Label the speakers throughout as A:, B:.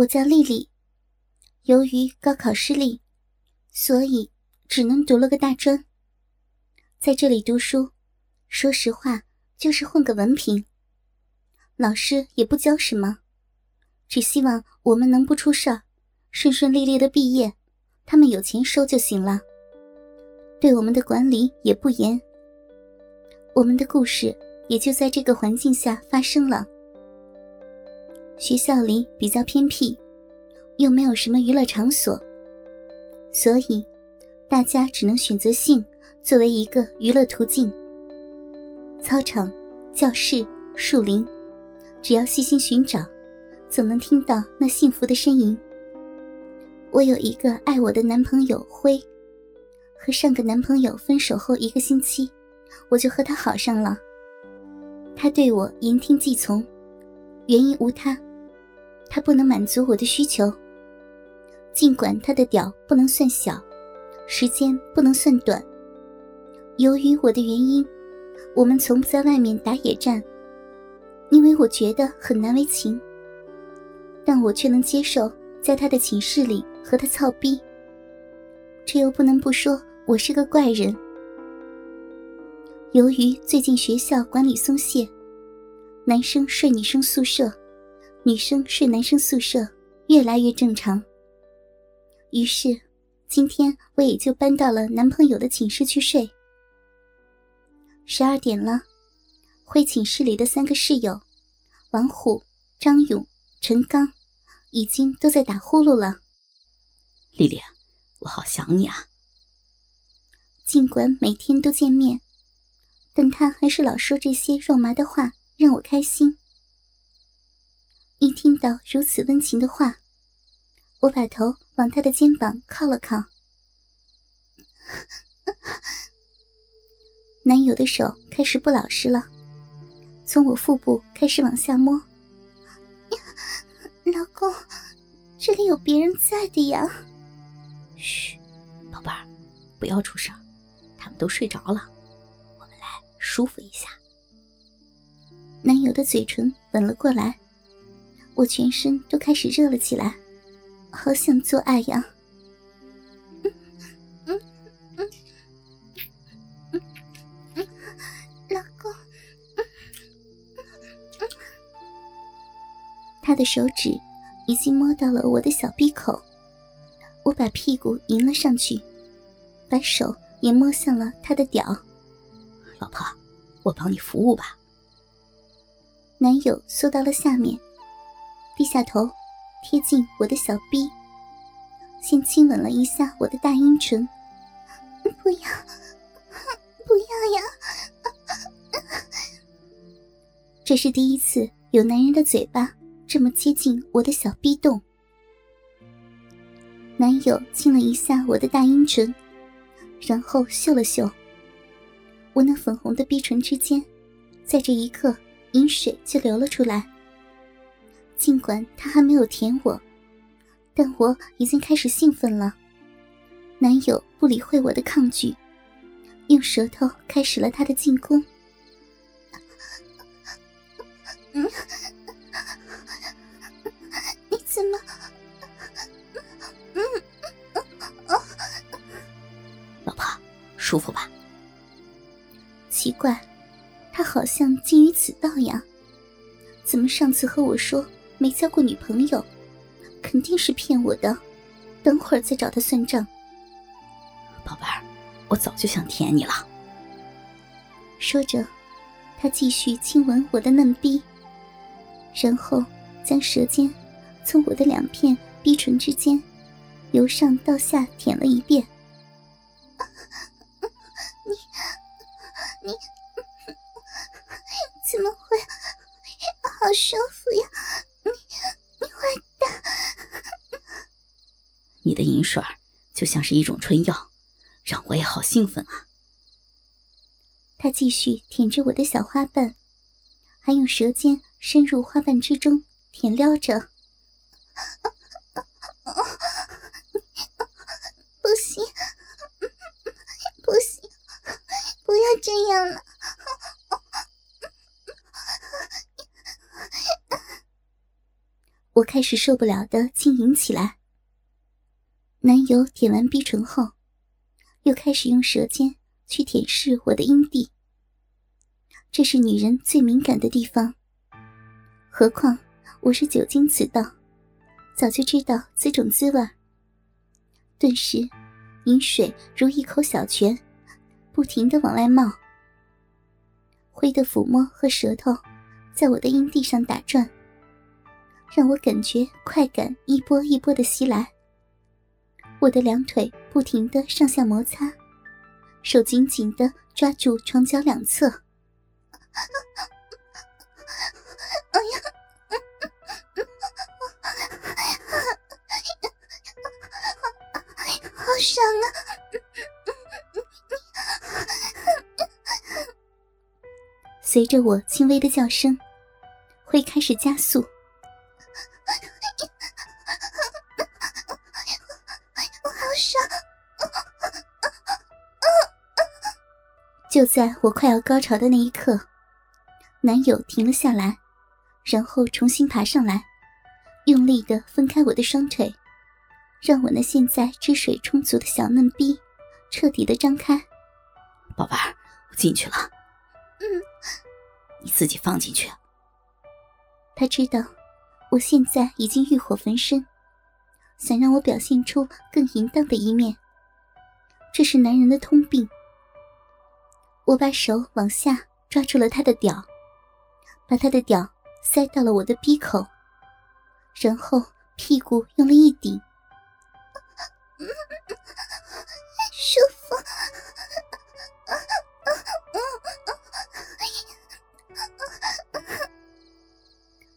A: 我叫丽丽。由于高考失利，所以只能读了个大专。在这里读书，说实话就是混个文凭。老师也不教什么，只希望我们能不出事儿，顺顺利利的毕业，他们有钱收就行了。对我们的管理也不严。我们的故事也就在这个环境下发生了。学校里比较偏僻，又没有什么娱乐场所，所以大家只能选择性作为一个娱乐途径。操场、教室、树林，只要细心寻找，总能听到那幸福的呻吟。我有一个爱我的男朋友辉，和上个男朋友分手后一个星期，我就和他好上了。他对我言听计从，原因无他。他不能满足我的需求。尽管他的屌不能算小，时间不能算短。由于我的原因，我们从不在外面打野战，因为我觉得很难为情。但我却能接受在他的寝室里和他操逼。这又不能不说我是个怪人。由于最近学校管理松懈，男生睡女生宿舍。女生睡男生宿舍越来越正常。于是，今天我也就搬到了男朋友的寝室去睡。十二点了，回寝室里的三个室友王虎、张勇、陈刚已经都在打呼噜了。
B: 丽丽，我好想你啊！
A: 尽管每天都见面，但他还是老说这些肉麻的话，让我开心。一听到如此温情的话，我把头往他的肩膀靠了靠。男友的手开始不老实了，从我腹部开始往下摸。老公，这里有别人在的呀。
B: 嘘，宝贝儿，不要出声，他们都睡着了，我们来舒服一下。
A: 男友的嘴唇吻了过来。我全身都开始热了起来，好想做爱呀！嗯嗯嗯嗯嗯老公，他的手指已经摸到了我的小闭口，我把屁股迎了上去，把手也摸向了他的屌。
B: 老婆，我帮你服务吧。
A: 男友缩到了下面。低下头，贴近我的小臂，先亲吻了一下我的大阴唇。不要，不要呀！这是第一次有男人的嘴巴这么接近我的小臂洞。男友亲了一下我的大阴唇，然后嗅了嗅我那粉红的逼唇之间，在这一刻，饮水就流了出来。尽管他还没有舔我，但我已经开始兴奋了。男友不理会我的抗拒，用舌头开始了他的进攻。你怎么？
B: 老婆，舒服吧？
A: 奇怪，他好像精于此道呀？怎么上次和我说？没交过女朋友，肯定是骗我的。等会儿再找他算账。
B: 宝贝儿，我早就想舔你了。
A: 说着，他继续亲吻我的嫩逼，然后将舌尖从我的两片逼唇之间由上到下舔了一遍。你，你，怎么会？好舒服呀！
B: 你的银水就像是一种春药，让我也好兴奋啊！
A: 他继续舔着我的小花瓣，还用舌尖深入花瓣之中舔撩着。不行，不行，不要这样了！我开始受不了的轻吟起来。男友舔完逼唇后，又开始用舌尖去舔舐我的阴蒂。这是女人最敏感的地方，何况我是久经此道，早就知道此种滋味。顿时，饮水如一口小泉，不停的往外冒。灰的抚摸和舌头在我的阴蒂上打转，让我感觉快感一波一波的袭来。我的两腿不停的上下摩擦，手紧紧的抓住床脚两侧。哎呀，好爽啊！随着我轻微的叫声，会开始加速。就在我快要高潮的那一刻。男友停了下来，然后重新爬上来，用力的分开我的双腿，让我那现在汁水充足的小嫩逼彻底的张开。
B: 宝贝儿，我进去了。
A: 嗯，
B: 你自己放进去。
A: 他知道我现在已经欲火焚身，想让我表现出更淫荡的一面。这是男人的通病。我把手往下抓住了他的屌。把他的屌塞到了我的鼻口，然后屁股用力一顶，舒服。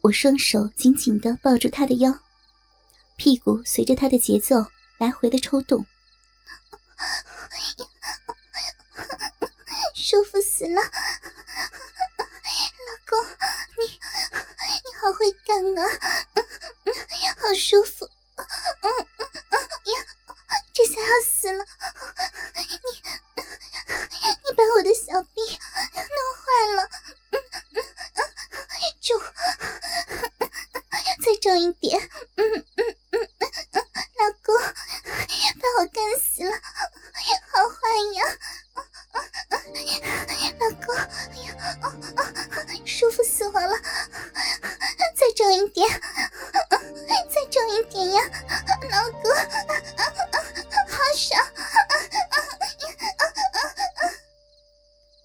A: 我双手紧紧的抱住他的腰，屁股随着他的节奏来回的抽动，舒服死了。老公你你好会干啊好舒服。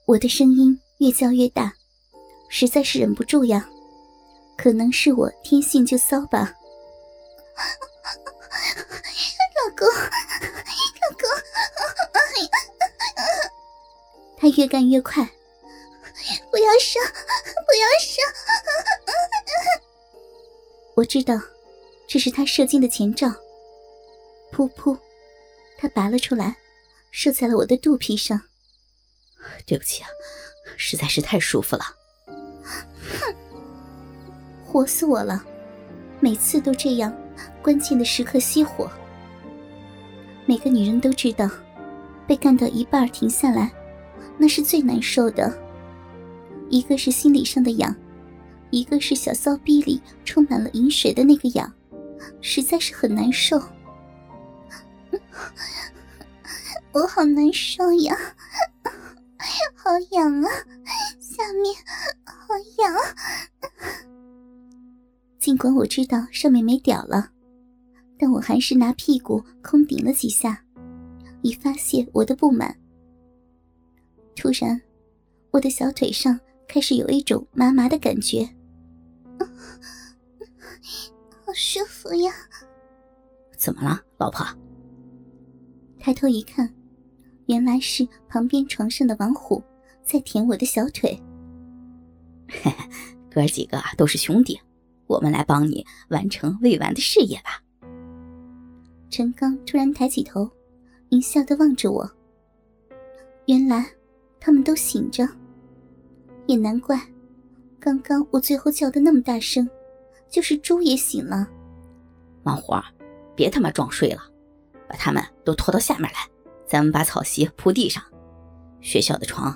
A: 我的声音越叫越大，实在是忍不住呀。可能是我天性就骚吧。老公，老公，他越干越快，不要上，不要上！我知道，这是他射精的前兆。噗噗，他拔了出来，射在了我的肚皮上。
B: 对不起啊，实在是太舒服了。
A: 哼，活死我了！每次都这样，关键的时刻熄火。每个女人都知道，被干到一半停下来，那是最难受的。一个是心理上的痒。一个是小骚逼里充满了饮水的那个痒，实在是很难受。我好难受呀，好痒啊，下面好痒。尽管我知道上面没屌了，但我还是拿屁股空顶了几下，以发泄我的不满。突然，我的小腿上开始有一种麻麻的感觉。好舒服呀！
B: 怎么了，老婆？
A: 抬头一看，原来是旁边床上的王虎在舔我的小腿。
B: 哥几个都是兄弟，我们来帮你完成未完的事业吧。
A: 陈刚突然抬起头，淫笑的望着我。原来他们都醒着，也难怪。刚刚我最后叫的那么大声，就是猪也醒了。
B: 王虎，别他妈装睡了，把他们都拖到下面来，咱们把草席铺地上。学校的床